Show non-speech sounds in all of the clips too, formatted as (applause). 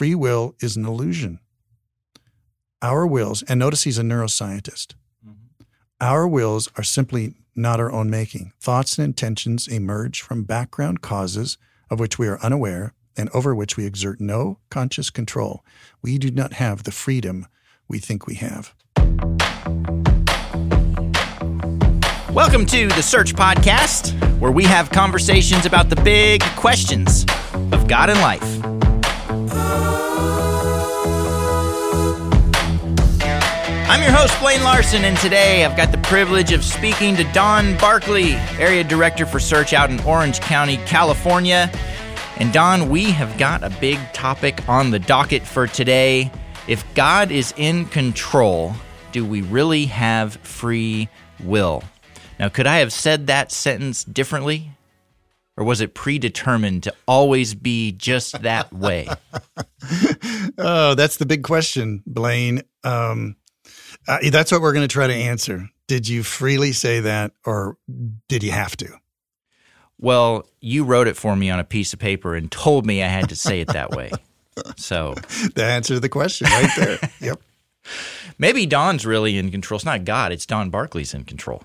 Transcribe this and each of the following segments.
free will is an illusion. Our wills, and notice he's a neuroscientist, mm-hmm. our wills are simply not our own making. Thoughts and intentions emerge from background causes of which we are unaware and over which we exert no conscious control. We do not have the freedom we think we have. Welcome to the Search Podcast, where we have conversations about the big questions of God and life. I'm your host, Blaine Larson, and today I've got the privilege of speaking to Don Barkley, Area Director for Search out in Orange County, California. And Don, we have got a big topic on the docket for today. If God is in control, do we really have free will? Now, could I have said that sentence differently? Or was it predetermined to always be just that way? (laughs) oh, that's the big question, Blaine. Um, uh, that's what we're going to try to answer. Did you freely say that, or did you have to? Well, you wrote it for me on a piece of paper and told me I had to say it that way. (laughs) So, the answer to the question right there. (laughs) yep. Maybe Don's really in control. It's not God, it's Don Barkley's in control.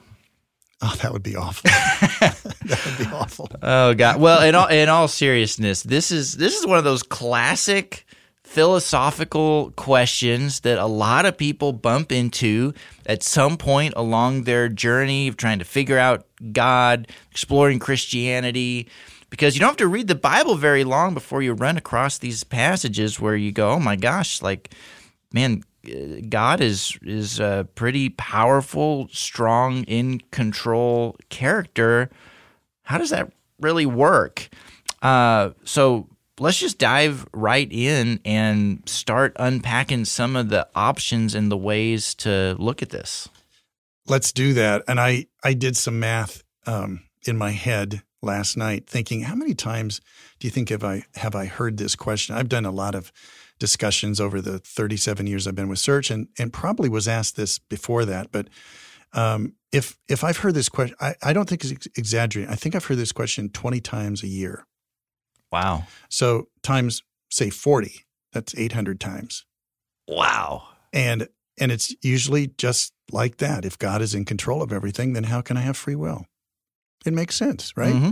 Oh, that would be awful. (laughs) that would be awful. Oh God. Well, in all in all seriousness, this is this is one of those classic philosophical questions that a lot of people bump into at some point along their journey of trying to figure out God, exploring Christianity. Because you don't have to read the Bible very long before you run across these passages where you go, "Oh my gosh!" Like, man, God is is a pretty powerful, strong, in control character. How does that really work? Uh, so let's just dive right in and start unpacking some of the options and the ways to look at this. Let's do that. And I I did some math um, in my head last night, thinking, how many times do you think have I have I heard this question? I've done a lot of discussions over the 37 years I've been with Search, and and probably was asked this before that. But um, if if I've heard this question, I, I don't think it's exaggerating. I think I've heard this question 20 times a year. Wow. So times say 40, that's 800 times. Wow. And and it's usually just like that. If God is in control of everything, then how can I have free will? It makes sense, right? Mm-hmm.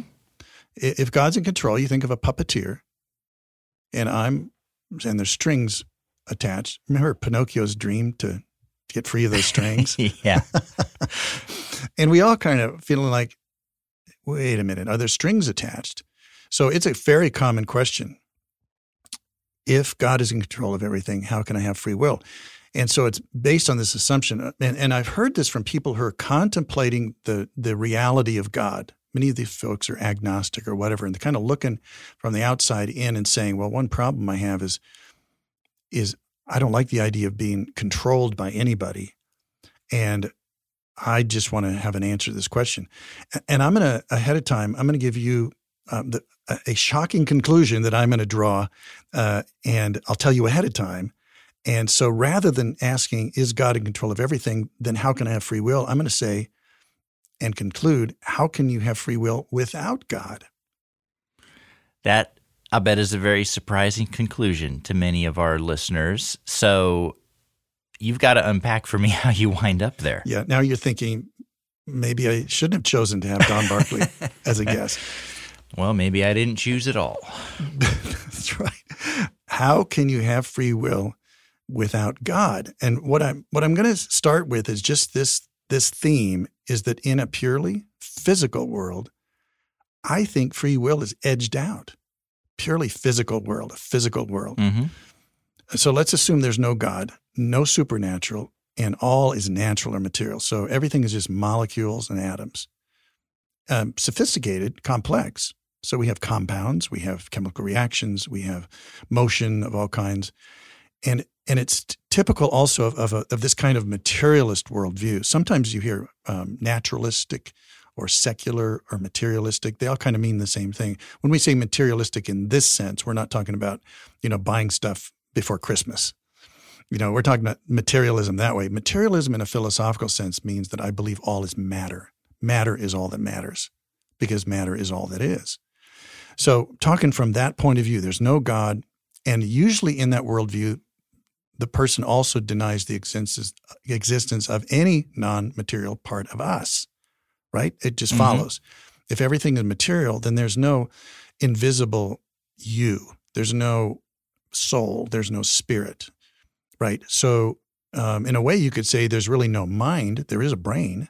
If God's in control, you think of a puppeteer, and I'm and there's strings attached. Remember Pinocchio's dream to get free of those strings? (laughs) yeah. (laughs) and we all kind of feeling like, wait a minute, are there strings attached? So it's a very common question. If God is in control of everything, how can I have free will? And so it's based on this assumption. Uh, and, and I've heard this from people who are contemplating the, the reality of God many of these folks are agnostic or whatever, and they're kind of looking from the outside in and saying, well, one problem I have is is I don't like the idea of being controlled by anybody. And I just want to have an answer to this question. And I'm going to, ahead of time, I'm going to give you um, the, a shocking conclusion that I'm going to draw. Uh, and I'll tell you ahead of time. And so rather than asking, is God in control of everything? Then how can I have free will? I'm going to say, and conclude how can you have free will without God? That, I bet, is a very surprising conclusion to many of our listeners. So you've got to unpack for me (laughs) how you wind up there. Yeah. Now you're thinking, maybe I shouldn't have chosen to have Don Barkley as a (laughs) guest. Well, maybe I didn't choose at all. (laughs) That's right. How can you have free will without God? And what I'm what I'm going to start with is just this this theme is that in a purely physical world, I think free will is edged out. Purely physical world, a physical world. Mm-hmm. So let's assume there's no God, no supernatural, and all is natural or material. So everything is just molecules and atoms. Um, sophisticated, complex. So we have compounds, we have chemical reactions, we have motion of all kinds. And and it's typical also of, of, a, of, this kind of materialist worldview. Sometimes you hear um, naturalistic or secular or materialistic. They all kind of mean the same thing. When we say materialistic in this sense, we're not talking about, you know, buying stuff before Christmas. You know, we're talking about materialism that way. Materialism in a philosophical sense means that I believe all is matter. Matter is all that matters because matter is all that is. So, talking from that point of view, there's no God, And usually in that worldview, the person also denies the existence, existence of any non material part of us, right? It just Mhm. follows. If everything is material, then there's no invisible you, there's no soul, there's no spirit, right? So, um, in a way, you could say there's really no mind. There is a brain,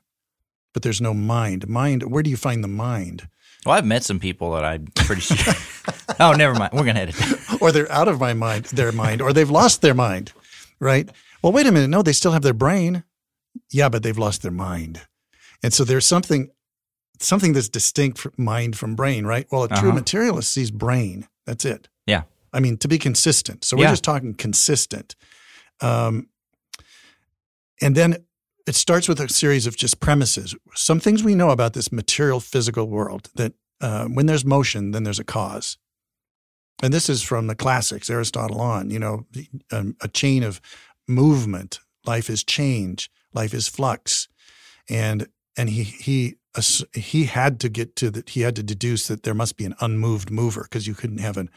but there's no mind. Mind, where do you find the mind? Well, I've met some people that I'm pretty sure. (laughs) oh, never mind. We're gonna edit that. or they're out of my mind, their mind, or they've lost their mind, right? Well, wait a minute. No, they still have their brain. Yeah, but they've lost their mind. And so there's something something that's distinct from mind from brain, right? Well, a true Uh-huh. materialist sees brain. That's it. Yeah. I mean, to be consistent. So we're Yeah. just talking consistent. Um, and then it starts with a series of just premises. Some things we know about this material physical world that uh, when there's motion, then there's a cause. And this is from the classics, Aristotle on, you know, um, a chain of movement. Life is change. Life is flux. And and he he he had to get to that. He had to deduce that there must be an unmoved mover because you couldn't have an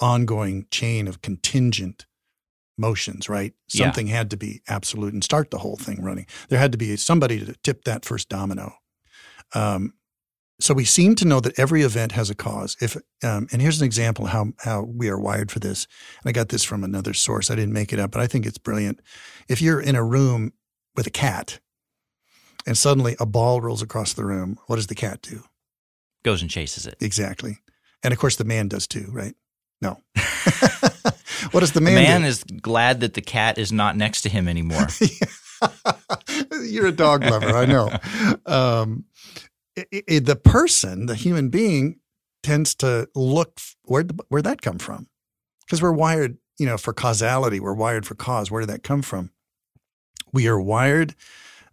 ongoing chain of contingent motions, right? Yeah. Something had to be absolute and start the whole thing running. There had to be somebody to tip that first domino. Um, so we seem to know that every event has a cause. If um, and here's an example how how we are wired for this. And I got this from another source. I didn't make it up, but I think it's brilliant. If you're in a room with a cat, and suddenly a ball rolls across the room, what does the cat do? Goes and chases it. Exactly. And of course, the man does too, right? No. (laughs) (laughs) what does the The man, man do? is glad that the cat is not next to him anymore. (laughs) You're a dog lover, I know. (laughs) Um, i i the person, the human being, tends to look where where that come from? Because we're wired, you know, for causality. We're wired for cause. Where did that come from? We are wired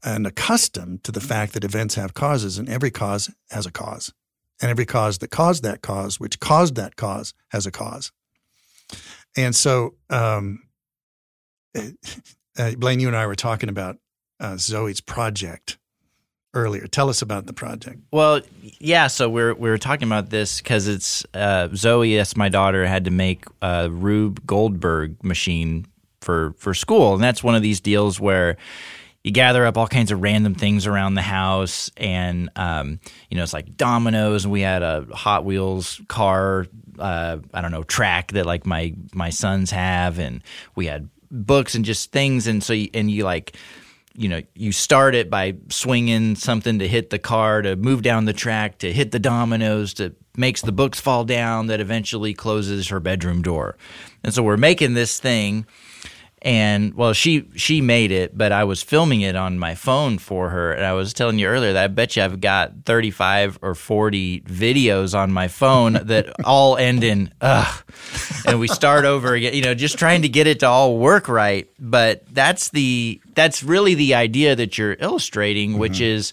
and accustomed to the fact that events have causes, and every cause has a cause, and every cause that caused that cause, which caused that cause, has a cause. And so, um, (laughs) uh, Blaine, you and I were talking about uh, Zoe's project earlier. Tell us about the project. Well, yeah. So we're we were talking about this because it's uh, Zoe, that's my daughter, had to make a Rube Goldberg machine for for school, and that's one of these deals where you gather up all kinds of random things around the house, and um, you know it's like dominoes, and we had a Hot Wheels car, uh, I don't know, track that like my my sons have, and we had books and just things, and so you, and you like you know, you start it by swinging something to hit the car, to move down the track, to hit the dominoes, to makes the books fall down, that eventually closes her bedroom door. And so we're making this thing, and well, she she made it, but I was filming it on my phone for her, and I was telling you earlier that I bet you I've got thirty five or forty videos on my phone (laughs) that all end in ugh, and we start over again. You know, just trying to get it to all work right. But that's the that's really the idea that you're illustrating, which mm-hmm. is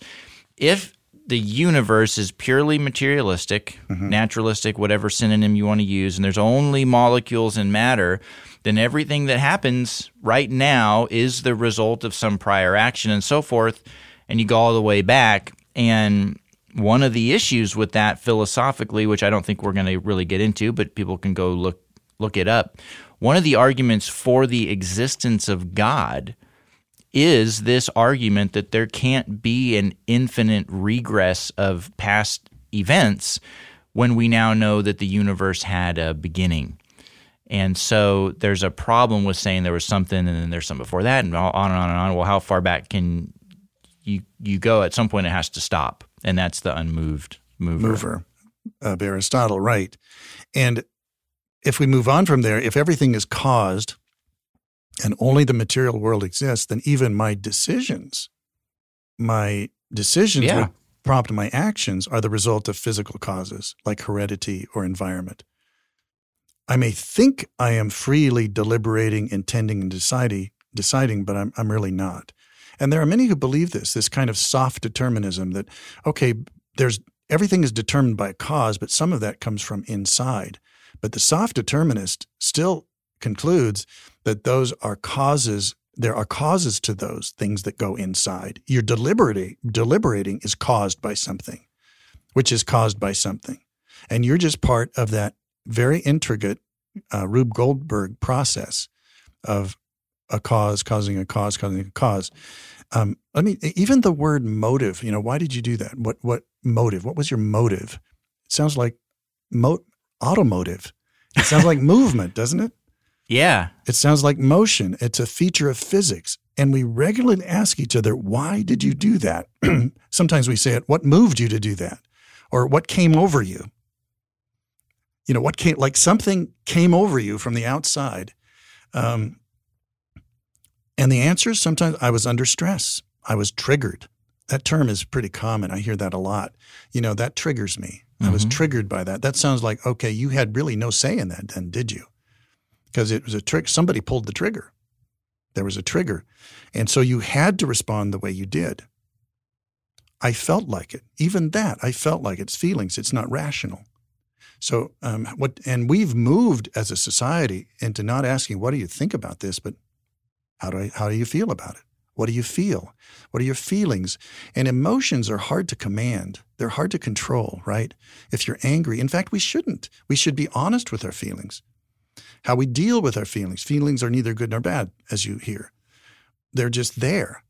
if the universe is purely materialistic, mm-hmm. naturalistic, whatever synonym you want to use, and there's only molecules and matter, then everything that happens right now is the result of some prior action and so forth. And you go all the way back. And one of the issues with that philosophically, which I don't think we're going to really get into, but people can go look look it up. One of the arguments for the existence of God is this argument that there can't be an infinite regress of past events when we now know that the universe had a beginning. And so there's a problem with saying there was something and then there's something before that and on and on and on. Well, how far back can you you go? At some point, it has to stop, and that's the unmoved mover. Mover of Aristotle, right? And if we move on from there, if everything is caused and only the material world exists, then even my decisions, my decisions Yeah. prompt my actions are the result of physical causes like heredity or environment. I may think I am freely deliberating, intending, and deciding, deciding, but I'm, I'm really not. And there are many who believe this, this kind of soft determinism that, okay, there's everything is determined by a cause, but some of that comes from inside. But the soft determinist still concludes that those are causes. There are causes to those things that go inside. Your deliberating, deliberating is caused by something, which is caused by something. And you're just part of that very intricate uh, Rube Goldberg process of a cause causing a cause causing a cause. Um, let me even the word motive. You know, why did you do that? What what motive? What was your motive? It sounds like mo- automotive. It sounds like (laughs) movement, doesn't it? Yeah. It sounds like motion. It's a feature of physics. And we regularly ask each other, why did you do that? (clears throat) Sometimes we say it, what moved you to do that? Or what came over you? You know, what came, like something came over you from the outside. Um, and the answer is sometimes I was under stress. I was triggered. That term is pretty common. I hear that a lot. You know, that triggers me. I was Mhm. triggered by that. That sounds like, okay, you had really no say in that then, did you? Because it was a trick. Somebody pulled the trigger. There was a trigger. And so you had to respond the way you did. I felt like it. Even that, I felt like it's feelings. It's not rational. So um, what? And we've moved as a society into not asking, "What do you think about this?" but how do I, how do you feel about it? What do you feel? What are your feelings? And emotions are hard to command. They're hard to control, right? If you're angry, in fact, we shouldn't. We should be honest with our feelings. How we deal with our feelings. Feelings are neither good nor bad, as you hear. They're just there.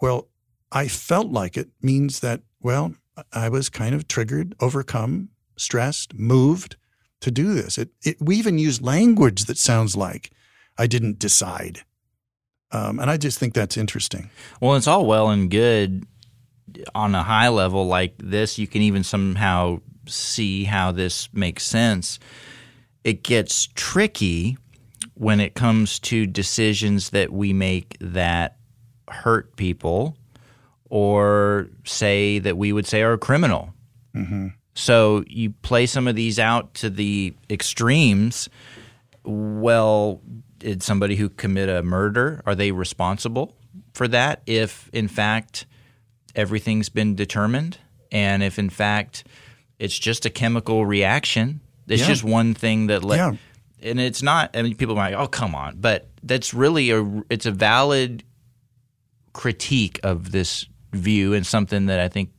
Well, I felt like it means that, well, I was kind of triggered, overcome, stressed, moved to do this. It, it, we even use language that sounds like I didn't decide. Um, and I just think that's interesting. Well, it's all well and good on a high level like this. You can even somehow see how this makes sense. It gets tricky when it comes to decisions that we make that hurt people or say that we would say are criminal. Mm-hmm. So you play some of these out to the extremes. Well, did somebody who commit a murder are they responsible for that if in fact everything's been determined and if in fact it's just a chemical reaction it's Yeah. just one thing that let Yeah. and it's not i mean people might oh come on but that's really a it's a valid critique of this view and something that i think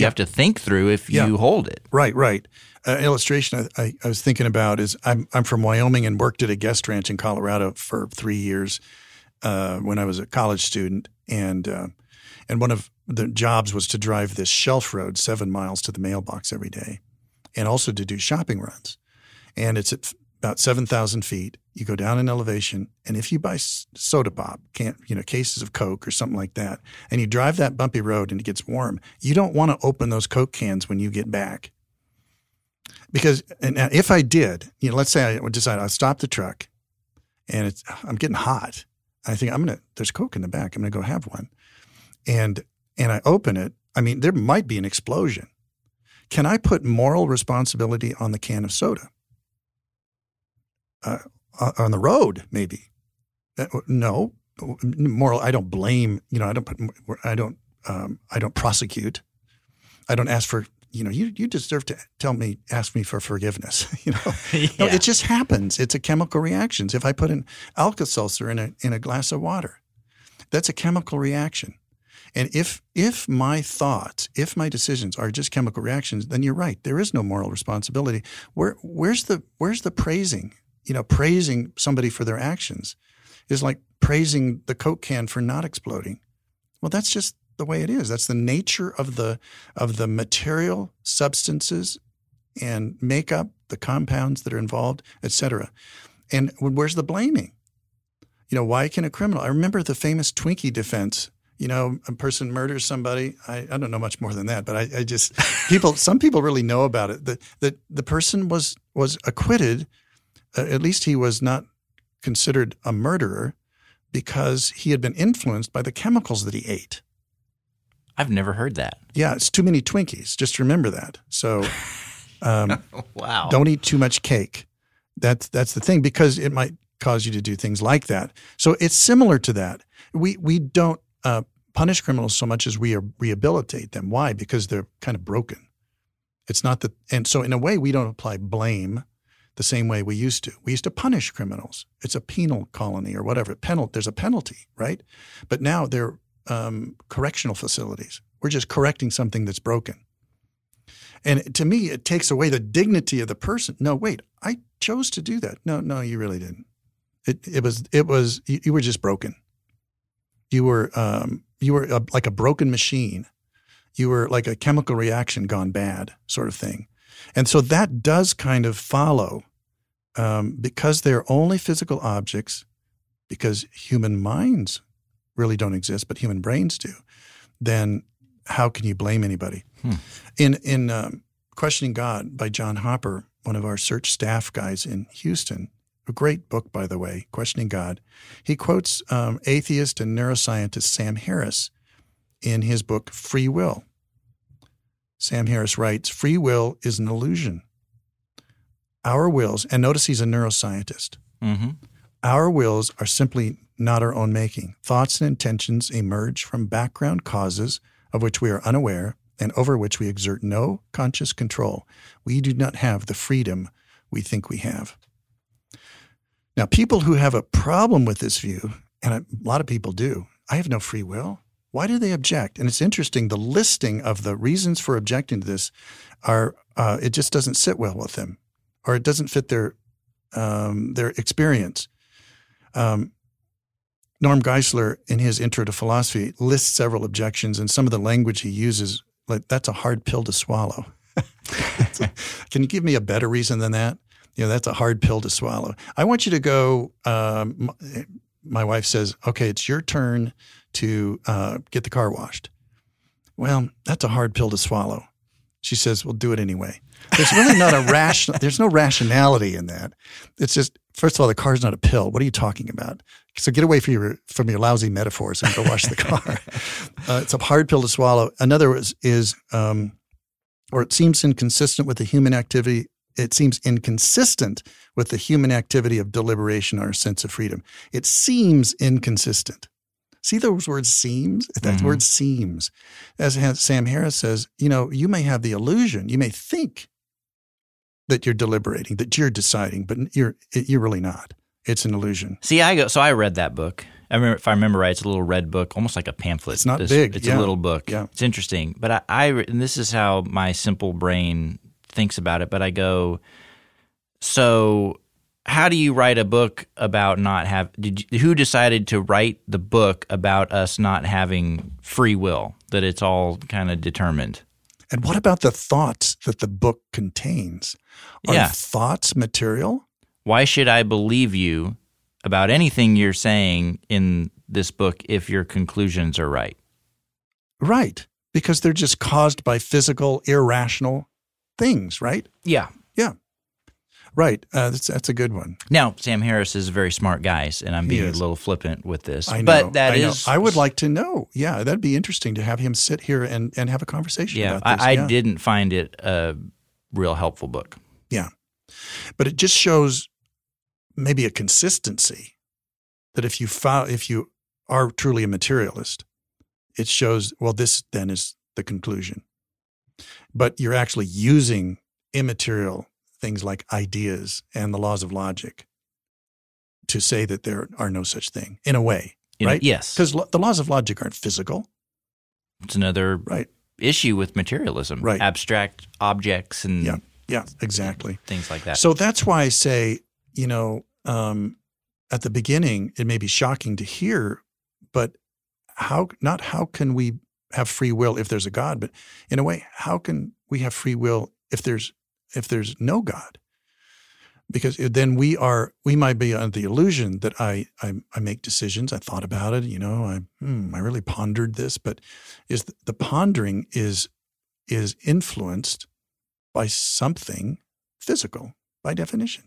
you Yeah. have to think through if Yeah. you hold it Right, right. Uh, illustration I, I, I was thinking about is I'm I'm from Wyoming and worked at a guest ranch in Colorado for three years uh, when I was a college student, and uh, and one of the jobs was to drive this shelf road seven miles to the mailbox every day, and also to do shopping runs, and it's at about seven thousand feet. You go down in elevation, and if you buy soda pop, can't you know cases of Coke or something like that, and you drive that bumpy road and it gets warm, you don't want to open those Coke cans when you get back because and if I did, you know, let's say I would decide I'll stop the truck, and it's I'm getting hot. I think I'm gonna there's Coke in the back. I'm gonna go have one, and and I open it. I mean, there might be an explosion. Can I put moral responsibility on the can of soda? Uh, on the road, maybe. No, moral. I don't blame. You know, I don't put. I don't. Um, I don't prosecute. I don't ask for you know, you you deserve to tell me, ask me for forgiveness. (laughs) you know, (laughs) no, it just happens. It's a chemical reactions. If I put an Alka Seltzer in a in a glass of water, that's a chemical reaction. And if if my thoughts, if my decisions are just chemical reactions, then you're right. There is no moral responsibility. Where where's the where's the praising? You know, praising somebody for their actions is like praising the Coke can for not exploding. Well, that's just the way it is. That's the nature of the of the material substances and makeup, the compounds that are involved, et cetera. And where's the blaming? You know, why can a criminal? I remember the famous Twinkie defense. You know, a person murders somebody. I, I don't know much more than that, but I, I just people. some people really know about it. That that the person was was acquitted. Uh, at least he was not considered a murderer because he had been influenced by the chemicals that he ate. I've never heard that. Yeah, it's too many Twinkies. Just remember that. So (laughs) um, Wow. don't eat too much cake. That's that's the thing because it might cause you to do things like that. So it's similar to that. We we don't uh, punish criminals so much as we rehabilitate them. Why? Because they're kind of broken. It's not that, and so in a way, we don't apply blame the same way we used to. We used to punish criminals. It's a penal colony or whatever. Penal, there's a penalty, right? But now they're um, correctional facilities. We're just correcting something that's broken. And to me, it takes away the dignity of the person. No, wait, I chose to do that. No, no, you really didn't. It it was it was you, you were just broken. You were um, you were a, like a broken machine. You were like a chemical reaction gone bad, sort of thing. And so that does kind of follow um, because they're only physical objects, because human minds really don't exist, but human brains do. Then how can you blame anybody? Hmm. In in um, Questioning God by John Hopper, one of our search staff guys in Houston, a great book by the way, Questioning God. He quotes um, atheist and neuroscientist Sam Harris in his book Free Will. Sam Harris writes, "Free will is an illusion. Our wills, and notice he's a neuroscientist. Mm-hmm. Our wills are simply not our own making. Thoughts and intentions emerge from background causes of which we are unaware and over which we exert no conscious control. We do not have the freedom we think we have. Now, people who have a problem with this view, and a lot of people do, I have no free will. Why do they object? And it's interesting, the listing of the reasons for objecting to this are, uh, it just doesn't sit well with them, or it doesn't fit their, um, their experience. Um, Norm Geisler, in his Intro to Philosophy, lists several objections, and some of the language he uses, like that's a hard pill to swallow. (laughs) Can you give me a better reason than that? You know, that's a hard pill to swallow. I want you to go. Um, my wife says, "Okay, it's your turn to uh, get the car washed." Well, that's a hard pill to swallow. She says, "We'll do it anyway." There's really not a rational. (laughs) There's no rationality in that. It's just first of all, the car's not a pill. What are you talking about? So get away from your from your lousy metaphors and go wash the car. (laughs) uh, it's a hard pill to swallow. Another is, is um, or it seems inconsistent with the human activity. It seems inconsistent with the human activity of deliberation or sense of freedom. It seems inconsistent. See those words seems? That Mhm. word seems. As Sam Harris says, you know, you may have the illusion, you may think that you're deliberating, that you're deciding, but you're you're really not. It's an illusion. See, I go. So I read that book. I remember, if I remember right, it's a little red book, almost like a pamphlet. It's not This- big, It's yeah. a little book. Yeah. it's interesting. But I, I, and this is how my simple brain thinks about it. But I go, so how do you write a book about not have? Did you, who decided to write the book about us not having free will? That it's all kind of determined. And what about the thoughts that the book contains? Are Yeah. thoughts material? Why should I believe you about anything you're saying in this book if your conclusions are right? Right. Because they're just caused by physical, irrational things, right? Yeah. Yeah. Right. Uh, that's, that's a good one. Now, Sam Harris is a very smart guy, and I'm being a little flippant with this. I know. but that I is- I would like to know. Yeah, that'd be interesting to have him sit here and, and have a conversation Yeah, about this. I, I yeah. didn't find it a real helpful book. Yeah. But it just shows maybe a consistency that if you fo- if you are truly a materialist, it shows well this then is the conclusion. But you're actually using immaterial things like ideas and the laws of logic to say that there are no such thing in a way, know, right? yes, Because lo- the laws of logic aren't physical, it's another right? issue with materialism, Right. Abstract objects and Yeah. Yeah, exactly. things like that. So that's why I say, you know, um, at the beginning, it may be shocking to hear, but how, not how can we have free will if there's a God, but in a way, how can we have free will if there's, if there's no God? Because then we are, we might be under the illusion that I, I, I make decisions. I thought about it, you know, I, hmm, I really pondered this, but is the, the pondering is, is influenced by something physical by definition.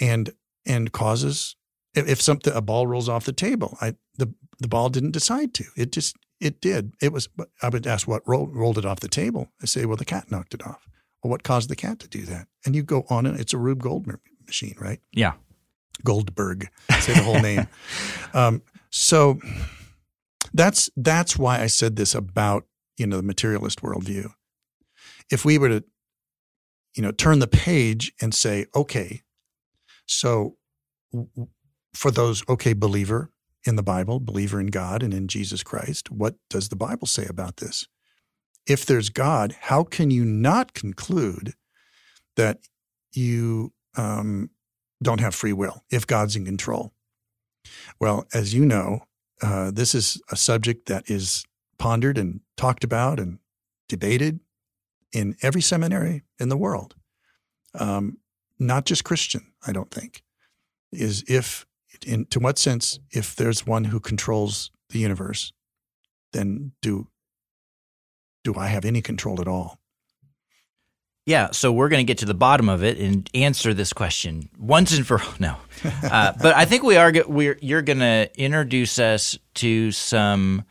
And and causes if, something a ball rolls off the table i the the ball didn't decide to. It just it did. It was i would ask what roll, rolled it off the table. I say well the cat knocked it off well what caused the cat to do that and you go on and it's a rube goldberg machine right yeah, Goldberg, say the whole name. (laughs) Um, so that's that's why I said this about you know the materialist worldview. If we were to, you know, turn the page and say, okay, so w- for those okay believer in the Bible, believer in God and in Jesus Christ, what does the Bible say about this? If there's God, how can you not conclude that you um, don't have free will if God's in control? Well, as you know, uh, this is a subject that is pondered and talked about and debated in every seminary in the world. Um, not just Christian, I don't think, is if, in, to what sense, if there's one who controls the universe, then do do I have any control at all? Yeah, so we're going to get to the bottom of it and answer this question once and for all. No, (laughs) uh, but I think we are. We're you're going to introduce us to some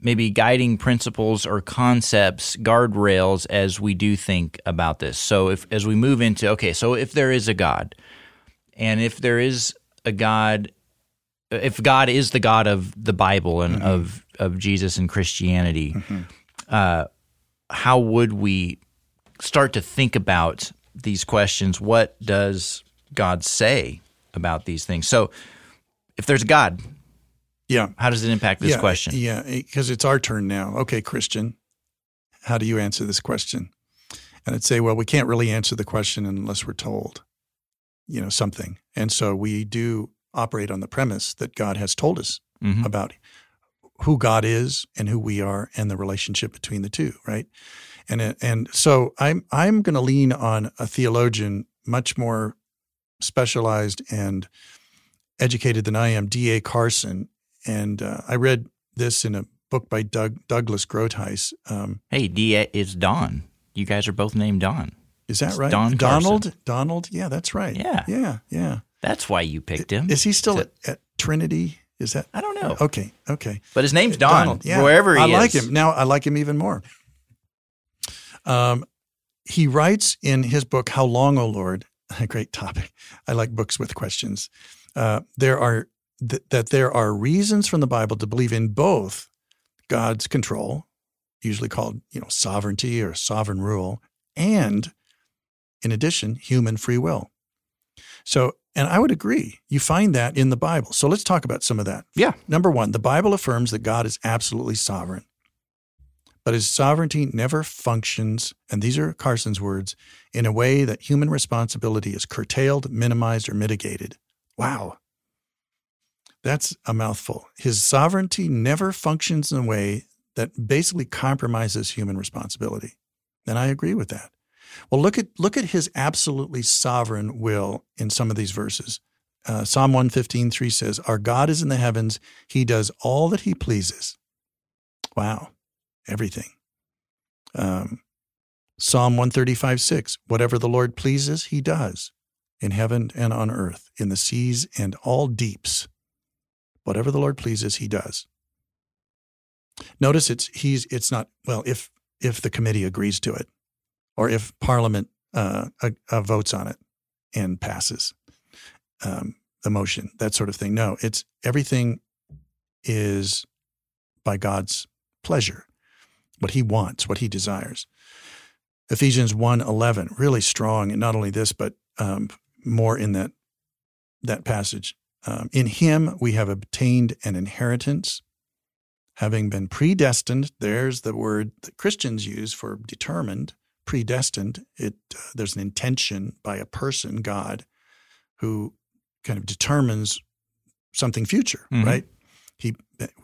maybe guiding principles or concepts, guardrails as we do think about this. So if as we move into okay, so if there is a God, and if there is a God, if God is the God of the Bible and mm-hmm. of of Jesus and Christianity, mm-hmm. Uh, how would we start to think about these questions, what does God say about these things? So, if there's a God, yeah, how does it impact this yeah, question? Yeah, because it's our turn now. Okay, Christian, how do you answer this question? And I'd say, well, we can't really answer the question unless we're told, you know, something. And so we do operate on the premise that God has told us mm-hmm. about who God is and who we are and the relationship between the two, right? And and so I'm I'm going to lean on a theologian much more specialized and educated than I am, D.A. Carson, and uh, I read this in a book by Doug Douglas Groothuis. Um, hey, D.A. is Don. You guys are both named Don. Is that it's right? Don Donald. Carson. Donald. Yeah, that's right. Yeah, yeah, yeah. That's why you picked him. Is he still at, at Trinity? Is that? I don't know. Okay, okay. But his name's Don. Donald, yeah. Wherever he is. I is. like him now. I like him even more. Um, he writes in his book, How Long, O Lord? A (laughs) great topic. I like books with questions. Uh, there are th- that there are reasons from the Bible to believe in both God's control, usually called you know sovereignty or sovereign rule, and in addition, human free will. So, and I would agree, you find that in the Bible. So let's talk about some of that. Yeah. Number one, the Bible affirms that God is absolutely sovereign. But his sovereignty never functions, and these are Carson's words, in a way that human responsibility is curtailed, minimized, or mitigated. Wow. That's a mouthful. His sovereignty never functions in a way that basically compromises human responsibility. And I agree with that. Well, look at look at his absolutely sovereign will in some of these verses. Uh, Psalm 115, 3 says, Our God is in the heavens, he does all that he pleases. Wow everything. Um, Psalm 135, 6 Whatever the Lord pleases, he does in heaven and on earth, in the seas and all deeps. Whatever the Lord pleases, he does. Notice it's he's it's not well if if the committee agrees to it, or if Parliament uh, uh, votes on it and passes um, the motion, that sort of thing. No, it's everything is by God's pleasure what he wants, what he desires. Ephesians 1:11, really strong, and not only this, but um, more in that that passage. Um, in him we have obtained an inheritance, having been predestined. There's the word that Christians use for determined, predestined. It uh, there's an intention by a person, God, who kind of determines something future, mm-hmm. right? He,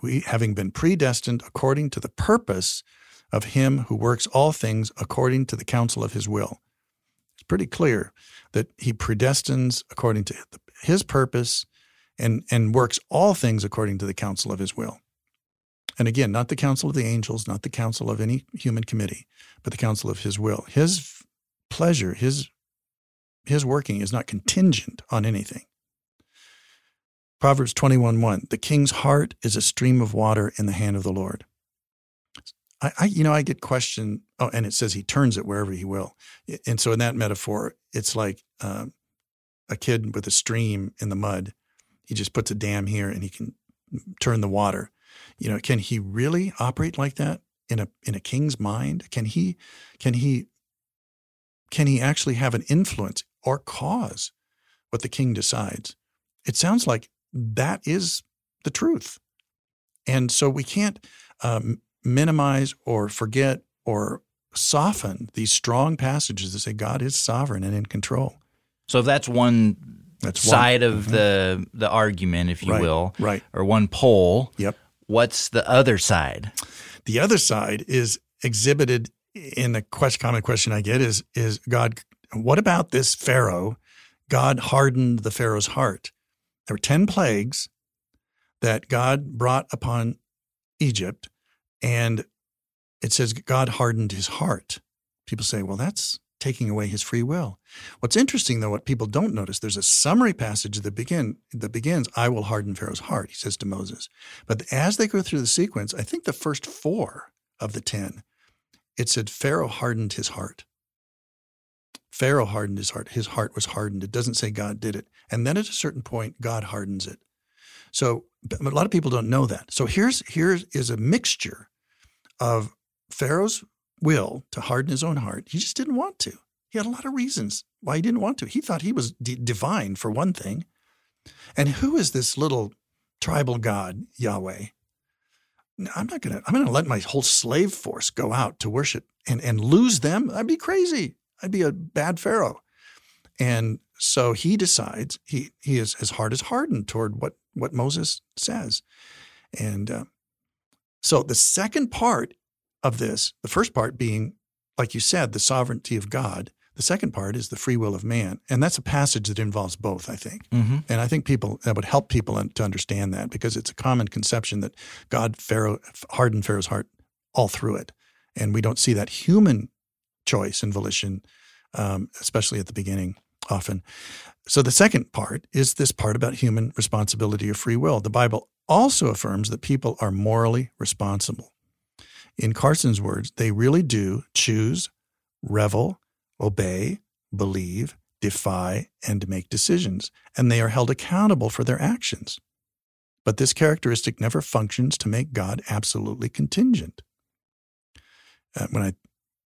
we having been predestined according to the purpose of him who works all things according to the counsel of his will. It's pretty clear that he predestines according to his purpose and, and works all things according to the counsel of his will. And again, not the counsel of the angels, not the counsel of any human committee, but the counsel of his will. His pleasure, his, his working is not contingent on anything. Proverbs 21 1 The king's heart is a stream of water in the hand of the Lord. I, I, you know, I get questioned. Oh, and it says he turns it wherever he will. And so in that metaphor, it's like uh, a kid with a stream in the mud. He just puts a dam here and he can turn the water. You know, can he really operate like that in a in a king's mind? Can he can he can he actually have an influence or cause what the king decides? It sounds like that is the truth. And so we can't um, minimize or forget or soften these strong passages that say God is sovereign and in control. So that's one That's one. side of the the argument, if you Right, will, right. or one pole. Yep. What's the other side? The other side is exhibited in the question, common question I get is, is God, what about this Pharaoh? God hardened the Pharaoh's heart. There were 10 plagues that God brought upon Egypt, and it says God hardened his heart. People say, well, that's taking away his free will. What's interesting, though, what people don't notice, there's a summary passage that begin that begins, "I will harden Pharaoh's heart," he says to Moses. But as they go through the sequence, I think the first four of the ten, it said Pharaoh hardened his heart. Pharaoh hardened his heart. His heart was hardened. It doesn't say God did it. And then at a certain point, God hardens it. So a lot of people don't know that. So here's here is a mixture of Pharaoh's will to harden his own heart. He just didn't want to. He had a lot of reasons why he didn't want to. He thought he was d- divine for one thing. And who is this little tribal god Yahweh? I'm not gonna. I'm gonna let my whole slave force go out to worship and and lose them. I'd be crazy. I'd be a bad pharaoh. And so he decides he he is his heart is hardened toward what what Moses says, and uh, so the second part of this, the first part being, like you said, the sovereignty of God. The second part is the free will of man, and that's a passage that involves both. I think. Mm-hmm. And I think people that would help people to understand that because it's a common conception that God Pharaoh hardened Pharaoh's heart all through it, and we don't see that human choice and volition, um, especially at the beginning, often. So the second part is this part about human responsibility or free will. The Bible also affirms that people are morally responsible. In Carson's words, they really do choose, revel, obey, believe, defy, and make decisions, and they are held accountable for their actions. But this characteristic never functions to make God absolutely contingent. Uh, when I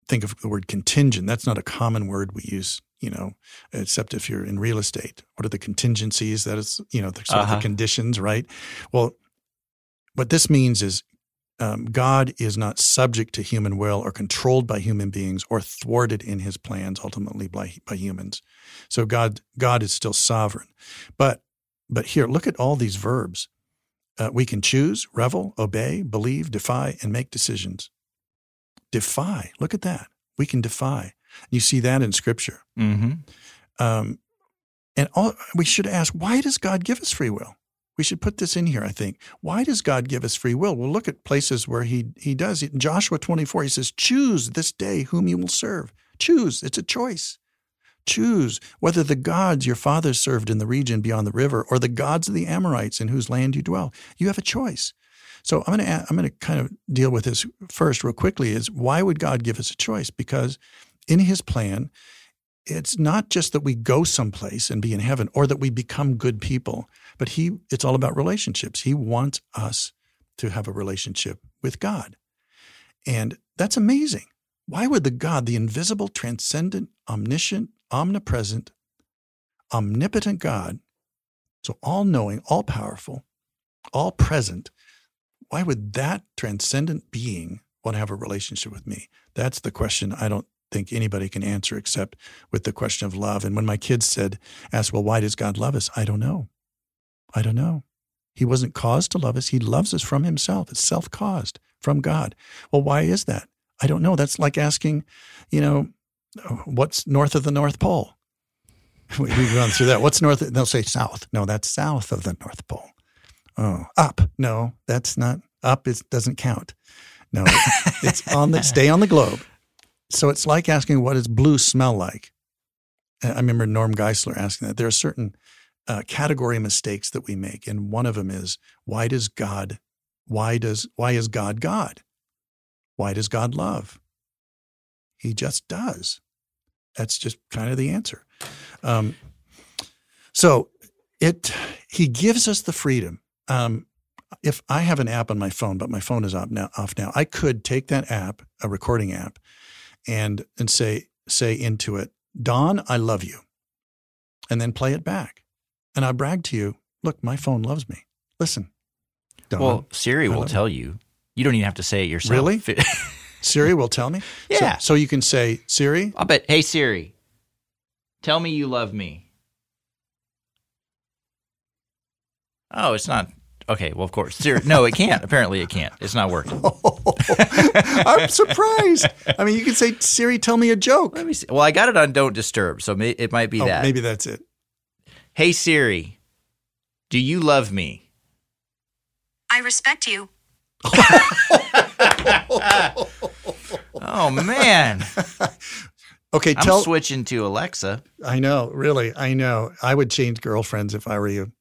think of the word contingent, that's not a common word we use, you know, except if you're in real estate. What are the contingencies? That is, you know, the sort Uh-huh. the conditions, right? Well, what this means is um, God is not subject to human will or controlled by human beings or thwarted in his plans ultimately by, by humans. So God God is still sovereign. But but here, look at all these verbs. Uh, we can choose, revel, obey, believe, defy, and make decisions. Defy. Look at that. We can defy. You see that in Scripture. Mm-hmm. Um, and all, we should ask, why does God give us free will? We should put this in here, I think. Why does God give us free will? Well, look at places where he, he does. In Joshua 24, he says, choose this day whom you will serve. Choose. It's a choice. Choose whether the gods your fathers served in the region beyond the river or the gods of the Amorites in whose land you dwell. You have a choice. So I'm going to I'm going to kind of deal with this first real quickly is why would God give us a choice? Because in his plan, it's not just that we go someplace and be in heaven or that we become good people, but he it's all about relationships. He wants us to have a relationship with God. And that's amazing. Why would the God, the invisible, transcendent, omniscient, omnipresent, omnipotent God, so all knowing, all powerful, all present, why would that transcendent being want to have a relationship with me? That's the question I don't think anybody can answer except with the question of love. And when my kids said, asked, well, why does God love us? I don't know. I don't know. He wasn't caused to love us. He loves us from himself. It's self caused from God. Well, why is that? I don't know. That's like asking, you know, what's north of the North Pole? (laughs) We've gone through that. What's north? They'll say south. No, that's south of the North Pole. Oh, up. No, that's not up. It doesn't count. No, it's on the stay on the globe. So it's like asking, what does blue smell like? I remember Norm Geisler asking that. There are certain uh, category mistakes that we make, and one of them is, why does God, why does, why is God God? Why does God love? He just does. That's just kind of the answer. Um, so it, he gives us the freedom. Um, if I have an app on my phone, but my phone is off now, off now, I could take that app, a recording app, and and say say into it, Don, I love you, and then play it back, and I brag to you, look, my phone loves me. Listen. Well, Siri will tell you. You don't even have to say it yourself. Really? (laughs) Siri will tell me. Yeah. So, you can say, Siri, I'll bet. Hey Siri, Tell me you love me. Oh, it's not. Okay, well, of course. Siri, no, it can't. Apparently, it can't. It's not working. (laughs) I'm surprised. I mean, you can say, Siri, tell me a joke. Let me see. Well, I got it on Don't Disturb, so may, it might be Oh, that. maybe that's it. Hey Siri, do you love me? I respect you. (laughs) Oh man, Okay, I'm tell. switching to Alexa. I know, really, I know. I would change girlfriends if I were you.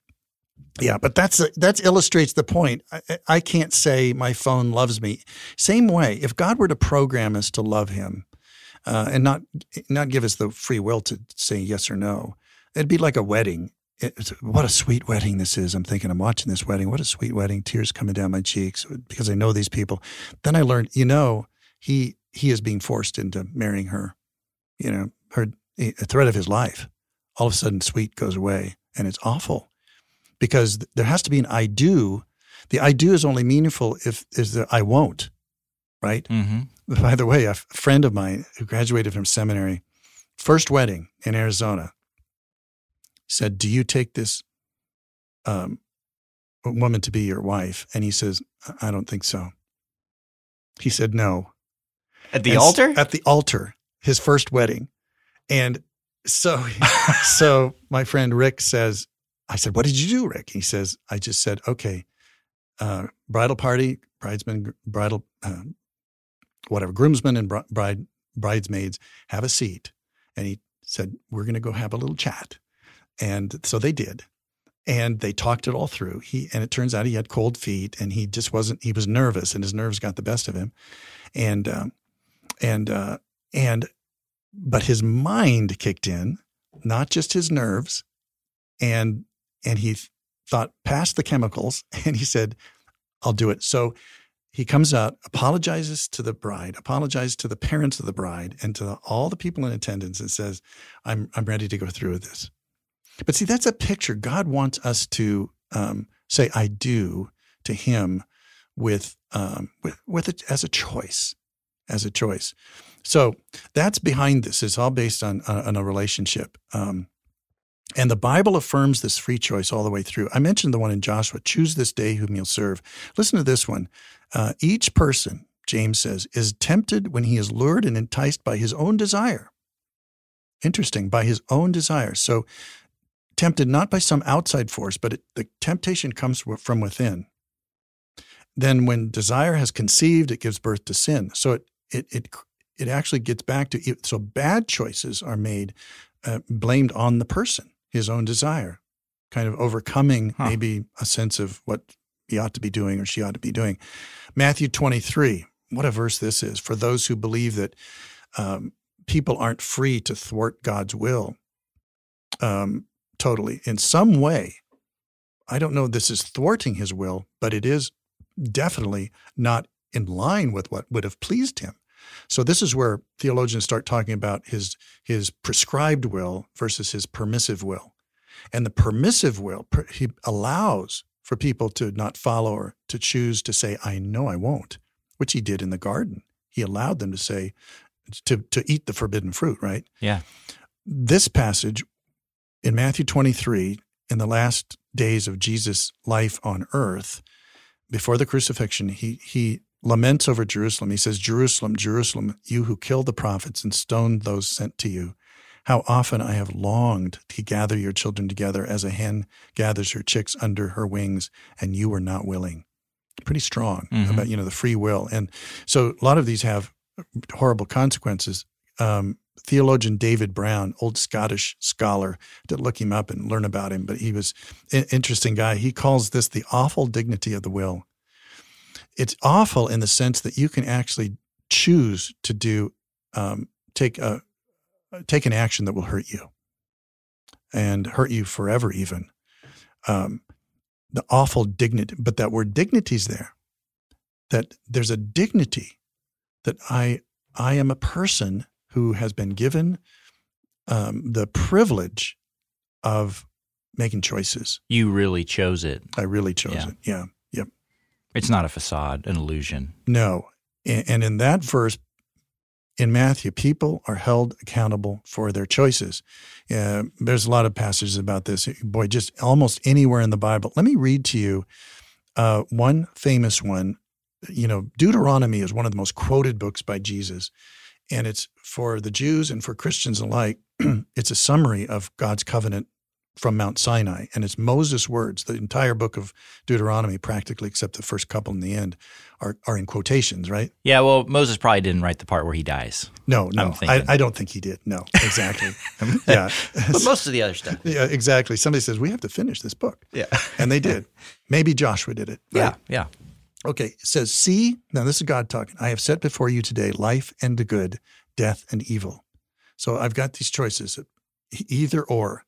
Yeah, but that's that illustrates the point. I, I can't say my phone loves me. Same way, if God were to program us to love Him, uh, and not not give us the free will to say yes or no, it'd be like a wedding. It's, what a sweet wedding this is. I'm thinking I'm watching this wedding. What a sweet wedding. Tears coming down my cheeks because I know these people. Then I learned, you know, he he is being forced into marrying her. You know, her a threat of his life. All of a sudden, sweet goes away, and it's awful because there has to be an I do. The I do is only meaningful if is the I won't, right? Mm-hmm. By the way, a friend of mine who graduated from seminary, first wedding in Arizona, said, "Do you take this um, woman to be your wife?" And he says, "I don't think so." He said, "No." At the And s- altar? At the altar, his first wedding, and so (laughs) so my friend Rick says, "I said, what did you do, Rick?" He says, "I just said, okay, uh, bridal party, bridesman, bridal." Uh, whatever groomsmen and bri- bride bridesmaids have a seat and he said we're going to go have a little chat and so they did. And they talked it all through. He and it turns out he had cold feet and he just wasn't he was nervous and his nerves got the best of him. And um, and uh, and but his mind kicked in not just his nerves and and he th- thought past the chemicals (laughs) and he said i'll do it. So he comes out, apologizes to the bride, apologizes to the parents of the bride, and to the, all the people in attendance, and says, "I'm I'm ready to go through with this." But see, that's a picture. God wants us to um, say "I do" to Him with um, with with it as a choice, as a choice. So that's behind this. It's all based on on a relationship. Um, and the Bible affirms this free choice all the way through. I mentioned the one in Joshua choose this day whom you'll serve. Listen to this one. Uh, each person, James says, is tempted when he is lured and enticed by his own desire. Interesting, by his own desire. So, tempted not by some outside force, but it, the temptation comes from within. Then, when desire has conceived, it gives birth to sin. So, it, it, it, it actually gets back to so bad choices are made, uh, blamed on the person, his own desire, kind of overcoming Huh. maybe a sense of what he ought to be doing or she ought to be doing. Matthew 23, what a verse this is for those who believe that um, people aren't free to thwart God's will um, totally in some way. I don't know this is thwarting his will, but it is definitely not in line with what would have pleased him. So this is where theologians start talking about his his prescribed will versus his permissive will. And the permissive will per- he allows for people to not follow or to choose to say I know I won't, which he did in the garden. He allowed them to say to to eat the forbidden fruit, right? Yeah. This passage in Matthew 23 in the last days of Jesus' life on earth before the crucifixion, he he laments over Jerusalem. He says, Jerusalem, Jerusalem, you who killed the prophets and stoned those sent to you. How often I have longed to gather your children together as a hen gathers her chicks under her wings, and you were not willing. Pretty strong Mhm. about, you know, the free will. And so a lot of these have horrible consequences. Um, theologian David Brown, old Scottish scholar, to look him up and learn about him, but he was an interesting guy. He calls this the awful dignity of the will. It's awful in the sense that you can actually choose to do um, take a take an action that will hurt you and hurt you forever even. Um, the awful dignity but that word dignity is there. That there's a dignity that i i am a person who has been given um, the privilege of making choices You really chose it. i really chose Yeah. it yeah Yep. It's not a facade, an illusion. No. And and in that verse, in Matthew, people are held accountable for their choices. Uh, there's a lot of passages about this. Boy, just almost anywhere in the Bible. Let me read to you uh, one famous one. You know, Deuteronomy is one of the most quoted books by Jesus, and it's for the Jews and for Christians alike. (clears throat) it's a summary of God's covenant from Mount Sinai. And it's Moses' words. The entire book of Deuteronomy, practically, except the first couple in the end, are, are in quotations, right? Yeah, well, Moses probably didn't write the part where he dies. No, no. I, I, don't think he did. No, exactly. (laughs) yeah. but most of the other stuff. Yeah, exactly. Somebody says, we have to finish this book. Yeah. and they did. (laughs) Maybe Joshua did it. Right? Yeah, yeah. Okay, it says, See, now this is God talking. I have set before you today life and the good, death and evil. So I've got these choices either or.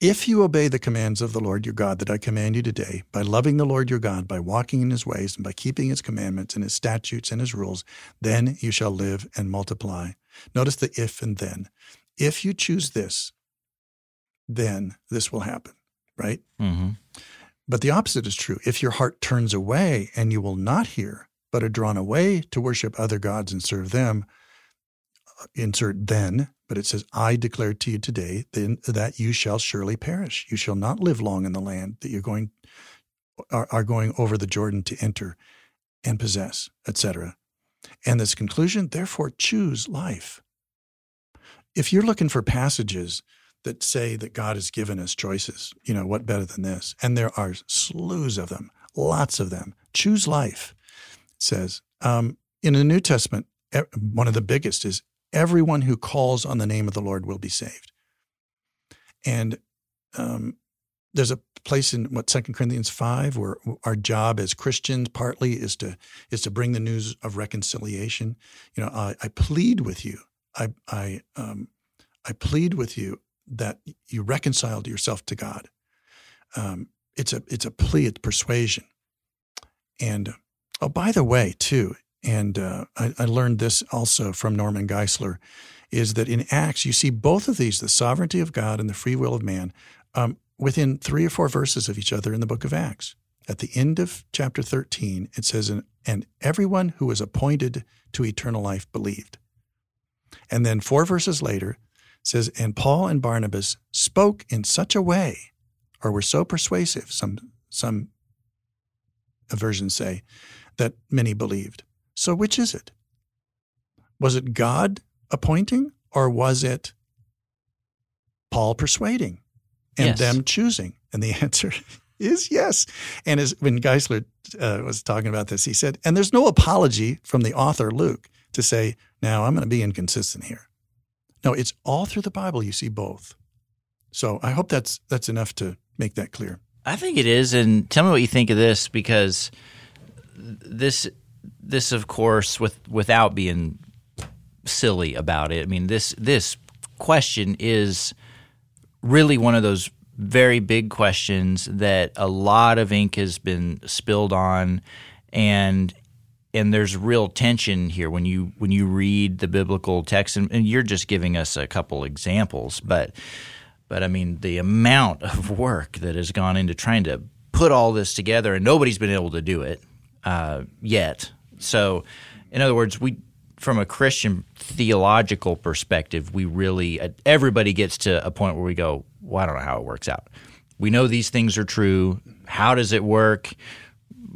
If you obey the commands of the Lord your God that I command you today, by loving the Lord your God, by walking in his ways, and by keeping his commandments and his statutes and his rules, then you shall live and multiply. Notice the if and then. If you choose this, then this will happen, right? Mm-hmm. But the opposite is true. If your heart turns away and you will not hear, but are drawn away to worship other gods and serve them, uh, insert then, but it says, I declare to you today then that you shall surely perish. You shall not live long in the land that you're going are, are going over the Jordan to enter and possess, etc. And this conclusion, therefore, choose life. If you're looking for passages that say that God has given us choices, you know, what better than this? And there are slews of them, lots of them. Choose life, says. Um, in the New Testament, one of the biggest is everyone who calls on the name of the Lord will be saved. And um, there's a place in what Second Corinthians five where our job as Christians partly is to is to bring the news of reconciliation. You know, I, I plead with you. I I um, I plead with you that you reconciled yourself to God. Um, it's a it's a plea, it's persuasion. And oh, by the way, too, and uh, I, I, learned this also from Norman Geisler, is that in Acts you see both of these, the sovereignty of God and the free will of man, um, within three or four verses of each other in the book of Acts. At the end of chapter 13, it says, And everyone who was appointed to eternal life believed. And then four verses later, says, And Paul and Barnabas spoke in such a way, or were so persuasive, some, some versions say, that many believed. So, which is it? Was it God appointing or was it Paul persuading and yes. them choosing? And the (laughs) answer is yes. And as when Geisler uh, was talking about this, he said, and there's no apology from the author, Luke, to say, now I'm going to be inconsistent here. No, it's all through the Bible you see both. So I hope that's that's enough to make that clear. I think it is. And tell me what you think of this because this this, of course, with without being silly about it. I mean, this this question is really one of those very big questions that a lot of ink has been spilled on, and and there's real tension here when you when you read the biblical text, and, and you're just giving us a couple examples, but but I mean the amount of work that has gone into trying to put all this together, and nobody's been able to do it uh, yet. So, in other words, we from a Christian theological perspective, we really everybody gets to a point where we go, well, I don't know how it works out. We know these things are true. How does it work?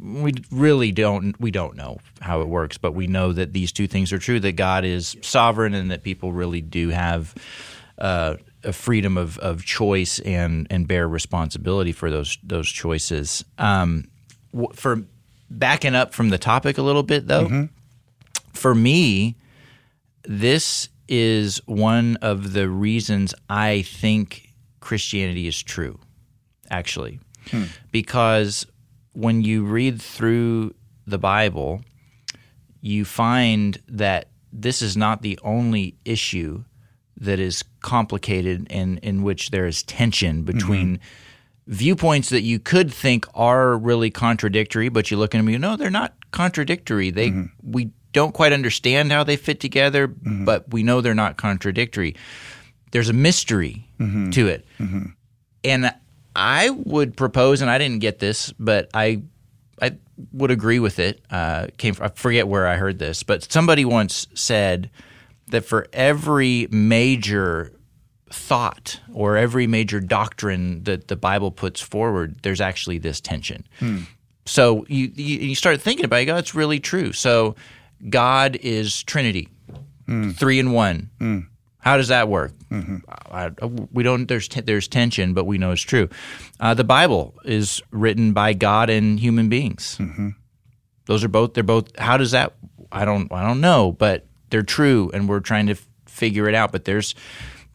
We really don't we don't know how it works, but we know that these two things are true: that God is sovereign and that people really do have uh, a freedom of, of choice and and bear responsibility for those those choices. Um, for backing up from the topic a little bit, though, mm-hmm. for me, this is one of the reasons I think Christianity is true, actually. Hmm. Because when you read through the Bible, you find that this is not the only issue that is complicated and in which there is tension between mm-hmm viewpoints that you could think are really contradictory, but you look at them, you know, they're not contradictory. They mm-hmm. we don't quite understand how they fit together, mm-hmm. but we know they're not contradictory. There's a mystery mm-hmm. to it, mm-hmm. and I would propose, and I didn't get this, but I I would agree with it. Uh, came from, I forget where I heard this, but somebody once said that for every major thought or every major doctrine that the Bible puts forward, there's actually this tension. Hmm. So you, you you start thinking about it, go, it's really true. So God is Trinity, hmm. three in one. Hmm. How does that work? I, I- we don't. There's te- there's tension, but we know it's true. Uh, the Bible is written by God and human beings. Those are both. They're both. How does that? I don't. I don't know, but they're true, and we're trying to f- figure it out. But there's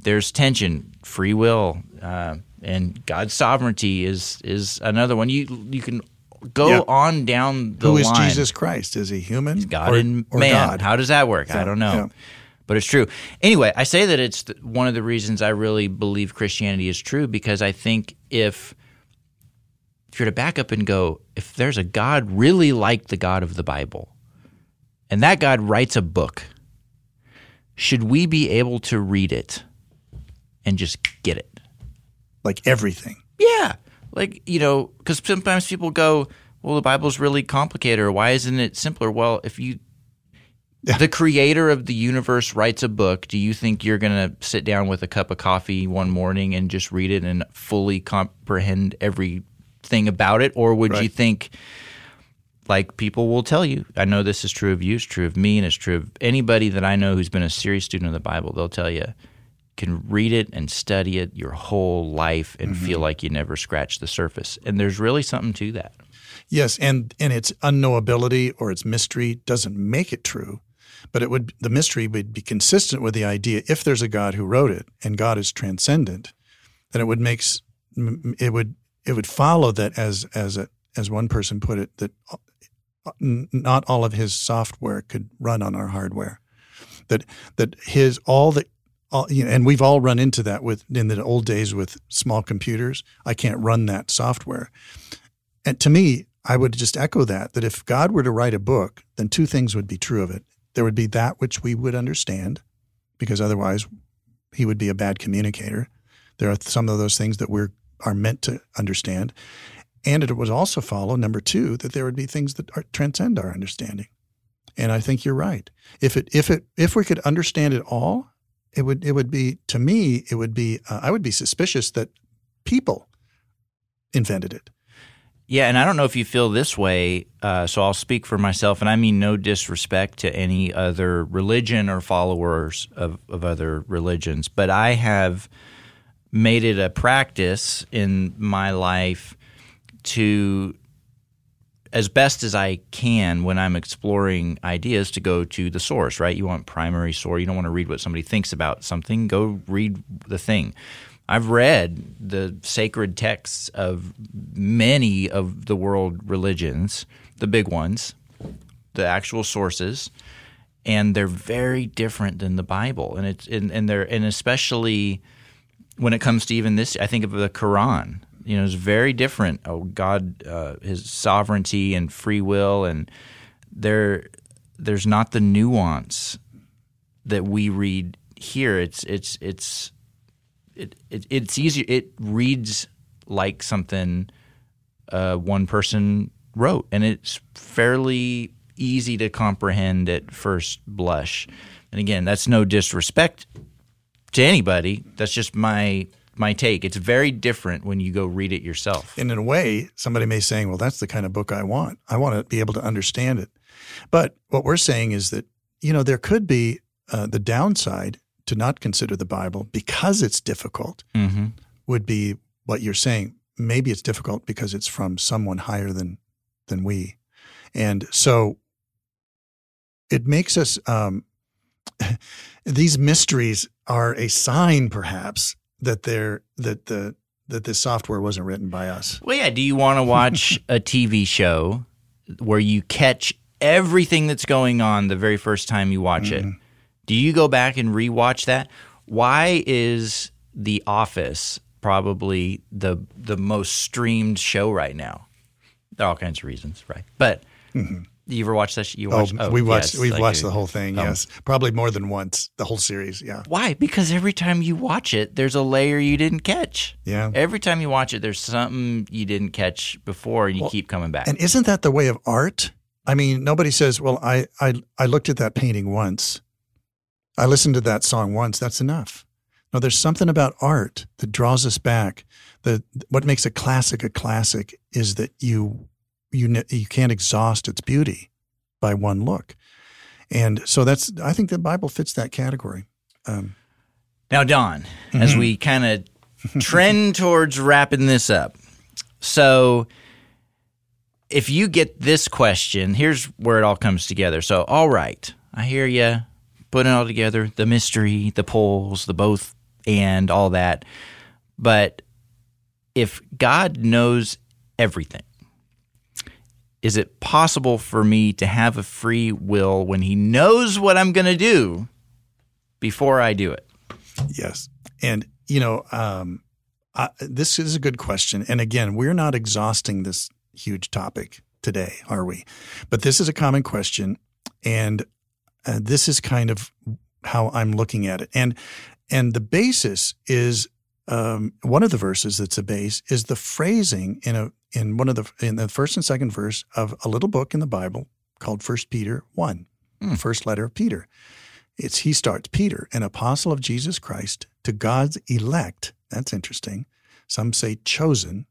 there's tension, free will, uh, and God's sovereignty is is another one. You you can go Yeah. on down the Who is line. Jesus Christ? Is he human? God or, and or man. God? How does that work? I don't know. yeah. But it's true. Anyway, I say that it's one of the reasons I really believe Christianity is true because I think if if you're to back up and go, if there's a God really like the God of the Bible, and that God writes a book, should we be able to read it and just get it? like everything. Yeah. Like, you know, because sometimes people go, well, the Bible's really complicated, or why isn't it simpler? Well, if you, the creator of the universe writes a book, do you think you're going to sit down with a cup of coffee one morning and just read it and fully comprehend everything about it? Or would you think, like people will tell you, I know this is true of you, it's true of me, and it's true of anybody that I know who's been a serious student of the Bible, they'll tell you, can read it and study it your whole life and mm-hmm. feel like you never scratched the surface. And there's really something to that. Yes, and and its unknowability or its mystery doesn't make it true, but it would the mystery would be consistent with the idea if there's a God who wrote it and God is transcendent, then it would makes it would it would follow that as as a as one person put it that uh, not all of his software could run on our hardware, that that his all the all, you know, and we've all run into that with in the old days with small computers. I can't run that software. And to me, I would just echo that that if God were to write a book, then two things would be true of it. There would be that which we would understand, because otherwise he would be a bad communicator. There are some of those things that we're are meant to understand. And it would also follow, number two, that there would be things that are, transcend our understanding. And I think you're right. If it if it if we could understand it all, it would it would be to me it would be uh, I would be suspicious that people invented it. Yeah, and I don't know if you feel this way, uh, so I'll speak for myself, and I mean no disrespect to any other religion or followers of, of other religions, but I have made it a practice in my life to, as best as I can when I'm exploring ideas, to go to the source, right? You want primary source. You don't want to read what somebody thinks about something, go read the thing. I've read the sacred texts of many of the world religions, the big ones, the actual sources, and they're very different than the Bible. And it's and, and they're and especially when it comes to even this, I think of the Quran. You know, it's very different. Oh, God, uh, His sovereignty and free will, and there, there's not the nuance that we read here. It's it's it's it, it it's easier. It reads like something uh, one person wrote, and it's fairly easy to comprehend at first blush. And again, that's no disrespect to anybody. That's just my my take. It's very different when you go read it yourself. And in a way, somebody may say, well, that's the kind of book I want. I want to be able to understand it. But what we're saying is that, you know, there could be uh, the downside to not consider the Bible because it's difficult Mm-hmm. would be what you're saying. Maybe it's difficult because it's from someone higher than than we. And so it makes us um, (laughs) these mysteries are a sign perhaps that they're that the that this software wasn't written by us. Well, yeah. Do you want to watch (laughs) a TV show where you catch everything that's going on the very first time you watch it? Do you go back and rewatch that? Why is The Office probably the the most streamed show right now? There are all kinds of reasons, right? But you ever watch that? You Oh, watch? we watched we've like watched a- the whole thing, um, yes. Probably more than once, the whole series, yeah. Why? Because every time you watch it, there's a layer you didn't catch. Yeah. Every time you watch it, there's something you didn't catch before, and you keep coming back. And isn't that the way of art? I mean, nobody says, "Well, I I I looked at that painting once. I listened to that song once. That's enough. Now, there's something about art that draws us back. The what makes a classic a classic is that you you you can't exhaust its beauty by one look, and so that's I think the Bible fits that category. Um, Now, Don, as Mm-hmm. we kind of (laughs) trend towards wrapping this up, so if you get this question, here's where it all comes together. So, all right, I hear you putting it all together the mystery, the poles, the both, and all that. But if God knows everything, is it possible for me to have a free will when He knows what I'm going to do before I do it? Yes. And, you know, um, this is a good question. And again, we're not exhausting this huge topic today, are we? But this is a common question. And uh, this is kind of how I'm looking at it. And, and the basis is um, one of the verses that's a base is the phrasing in a in one of the in the first and second verse of a little book in the Bible called First Peter one, the first letter of Peter. It's he starts Peter, an apostle of Jesus Christ, to God's elect. That's interesting. Some say chosen,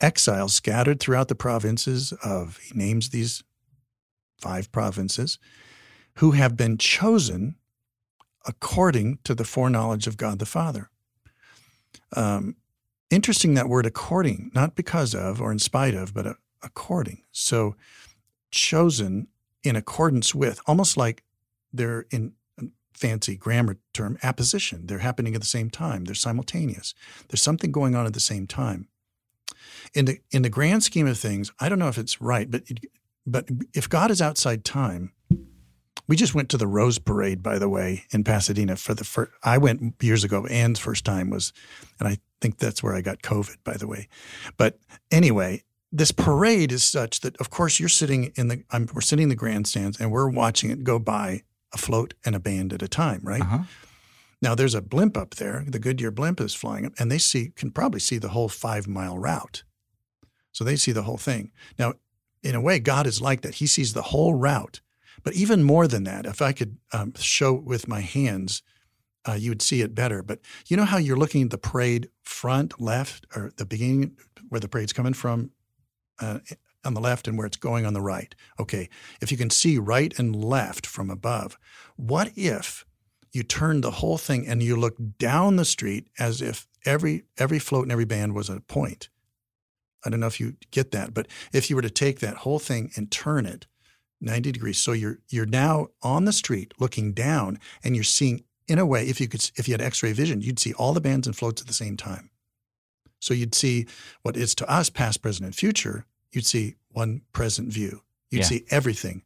exiles scattered throughout the provinces of. He names these five provinces, who have been chosen according to the foreknowledge of God the Father. Um, interesting that word according, not because of or in spite of, but uh, according. So chosen in accordance with, almost like they're in fancy grammar term, apposition. They're happening at the same time. They're simultaneous. There's something going on at the same time. In the in the grand scheme of things, I don't know if it's right, but it, but if God is outside time, we just went to the Rose Parade, by the way, in Pasadena for the first. I went years ago. Anne's first time was, and I think that's where I got COVID, by the way. But anyway, this parade is such that, of course, you're sitting in the. I'm, we're sitting in the grandstands and we're watching it go by a float and a band at a time, right? Uh-huh. Now there's a blimp up there. The Goodyear blimp is flying up, and they see can probably see the whole five mile route. So they see the whole thing. Now, in a way, God is like that. He sees the whole route. But even more than that, if I could um, show with my hands, uh, you would see it better. But you know how you're looking at the parade front, left, or the beginning where the parade's coming from uh, on the left and where it's going on the right. Okay, if you can see right and left from above, what if you turn the whole thing and you look down the street as if every every float and every band was a point? I don't know if you get that, but if you were to take that whole thing and turn it 90 degrees, so you're you're now on the street looking down and you're seeing in a way, if you could if you had x-ray vision, you'd see all the bands and floats at the same time. So you'd see what is to us past, present, and future. You'd see one present view. You'd Yeah. see everything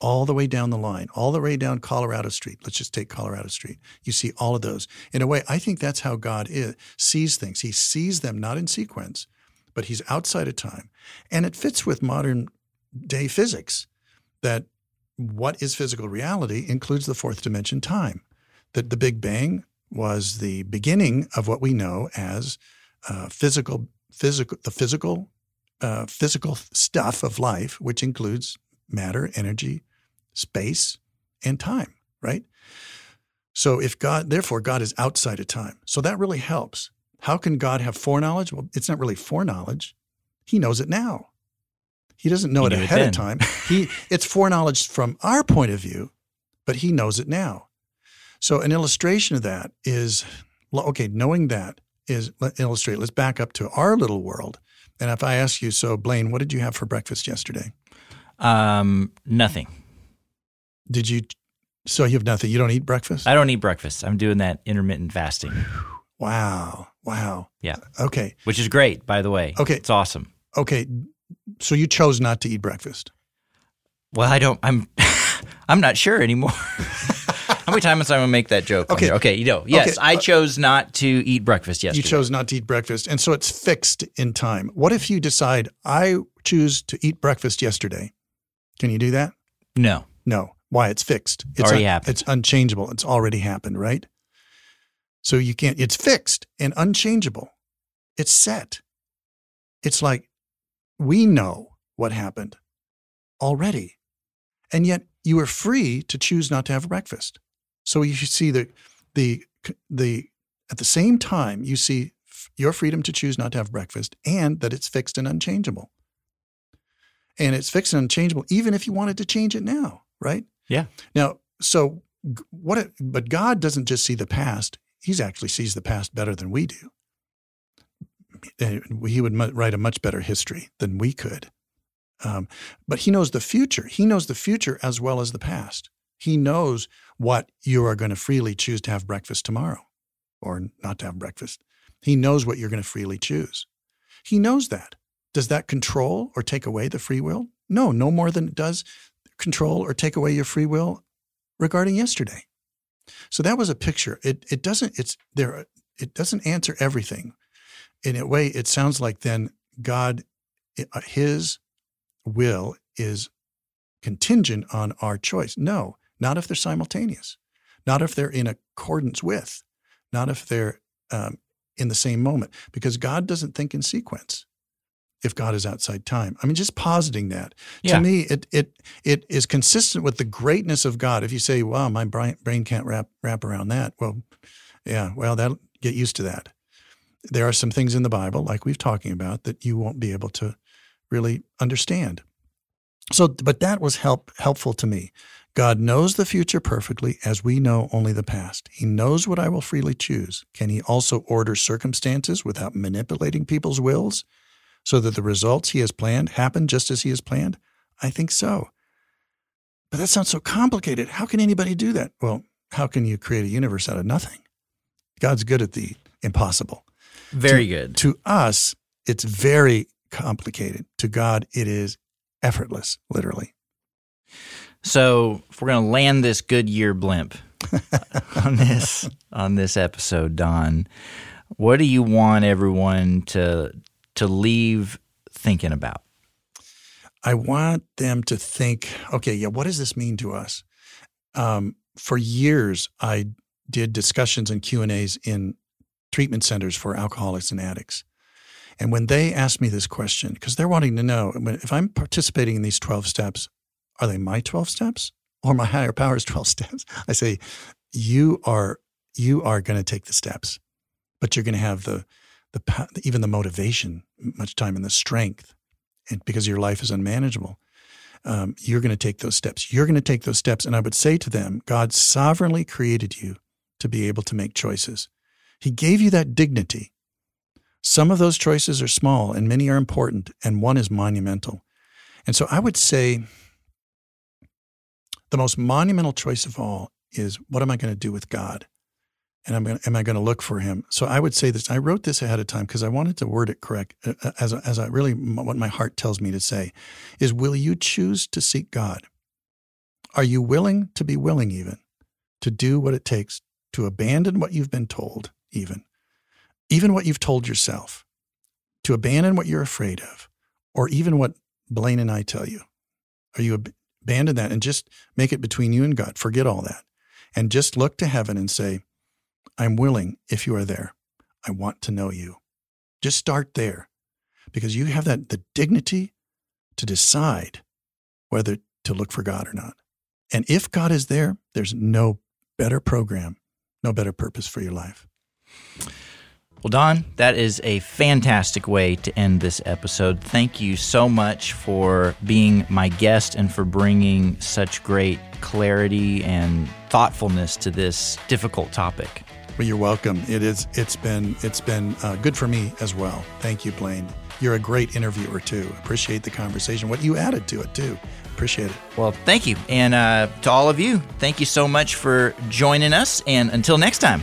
all the way down the line, all the way down Colorado Street. Let's just take Colorado Street. You see all of those. In a way, I think that's how God is, sees things. He sees them not in sequence, but he's outside of time. And it fits with modern day physics that what is physical reality includes the fourth dimension time. That the Big Bang was the beginning of what we know as uh, physical, physical, the physical, uh, physical stuff of life, which includes matter, energy, space, and time. Right. So if God, therefore, God is outside of time. So that really helps. How can God have foreknowledge? Well, it's not really foreknowledge. He knows it now. He doesn't know He it knew it ahead of time. He it's foreknowledge from our point of view, but he knows it now. So an illustration of that is okay, knowing that is let illustrate. Let's back up to our little world. And if I ask you, so Blaine, what did you have for breakfast yesterday? Um, nothing. Did you so you have nothing. You don't eat breakfast? I don't eat breakfast. I'm doing that intermittent fasting, wow. Wow. Yeah. Okay. which is great, by the way. Okay. It's awesome. Okay. So you chose not to eat breakfast. Well, I don't. I'm. (laughs) I'm not sure anymore. (laughs) How many times am I gonna make that joke? Okay. Okay. You know. Yes, Okay. I chose not to eat breakfast yesterday. You chose not to eat breakfast. And so it's fixed in time. What if you decide, I choose to eat breakfast yesterday? Can you do that? No. No. Why? It's fixed. It's Already happened. It's unchangeable. It's already happened, right? So you can't, it's fixed and unchangeable. It's set. It's like we know what happened already. And yet you are free to choose not to have breakfast. So you see the the the at the same time you see f- your freedom to choose not to have breakfast and that it's fixed and unchangeable. And it's fixed and unchangeable even if you wanted to change it now, right? Yeah. Now, so what it, but God doesn't just see the past, he's actually sees the past better than we do. And He would write a much better history than we could. Um, but he knows the future. He knows the future as well as the past. He knows what you are going to freely choose to have breakfast tomorrow or not to have breakfast. He knows what you're going to freely choose. He knows that. Does that control or take away the free will? No, no more than it does control or take away your free will regarding yesterday. So that was a picture. It it doesn't it's there it doesn't answer everything. In a way it sounds like then God uh, his will is contingent on our choice. No, not if they're simultaneous, not if they're in accordance with, not if they're um, in the same moment, because God doesn't think in sequence. If God is outside time, I mean, just positing that Yeah. to me, it it it is consistent with the greatness of God. If you say, "Wow, my brain brain can't wrap wrap around that," well, yeah, well, that get used to that. There are some things in the Bible, like we've talking about, that you won't be able to really understand. So, but that was help helpful to me. God knows the future perfectly, as we know only the past. He knows what I will freely choose. Can He also order circumstances without manipulating people's wills, so that the results He has planned happen just as He has planned? I think so. But that sounds so complicated. How can anybody do that? Well, how can you create a universe out of nothing? God's good at the impossible. Very good. To us, it's very complicated. To God, it is effortless, literally. So if we're gonna land this Goodyear blimp (laughs) on this on this episode, Don, what do you want everyone to to leave thinking about? I want them to think, okay, yeah, what does this mean to us? Um, for years, I did discussions and Q and A's in treatment centers for alcoholics and addicts. And when they ask me this question, because they're wanting to know if I'm participating in these 12 steps, are they my 12 steps or my higher power's (laughs) 12 steps? I say, you are, you are going to take the steps, but you're going to have the, the, even the motivation, much time and the strength and because your life is unmanageable, um, you're going to take those steps. You're going to take those steps. And I would say to them, God sovereignly created you to be able to make choices. He gave you that dignity. Some of those choices are small and many are important, and one is monumental. And so I would say the most monumental choice of all is what am I going to do with God? And I'm going to, am I going to look for him? So I would say this. I wrote this ahead of time because I wanted to word it correct uh, uh, as, as I really, what my heart tells me to say is, will you choose to seek God? Are you willing to be willing even to do what it takes to abandon what you've been told, even, even what you've told yourself, to abandon what you're afraid of, or even what Blaine and I tell you? Are you ab- abandon that and just make it between you and God? Forget all that and just look to heaven and say, I'm willing if you are there. I want to know you. Just start there because you have that the dignity to decide whether to look for God or not. And if God is there, there's no better program, no better purpose for your life. Well, Don, that is a fantastic way to end this episode. Thank you so much for being my guest and for bringing such great clarity and thoughtfulness to this difficult topic. Well, you're welcome. It is. It's been. It's been uh, good for me as well. Thank you, Blaine. You're a great interviewer too. Appreciate the conversation. What you added to it too. Appreciate it. Well, thank you. And uh, to all of you, thank you so much for joining us. And until next time,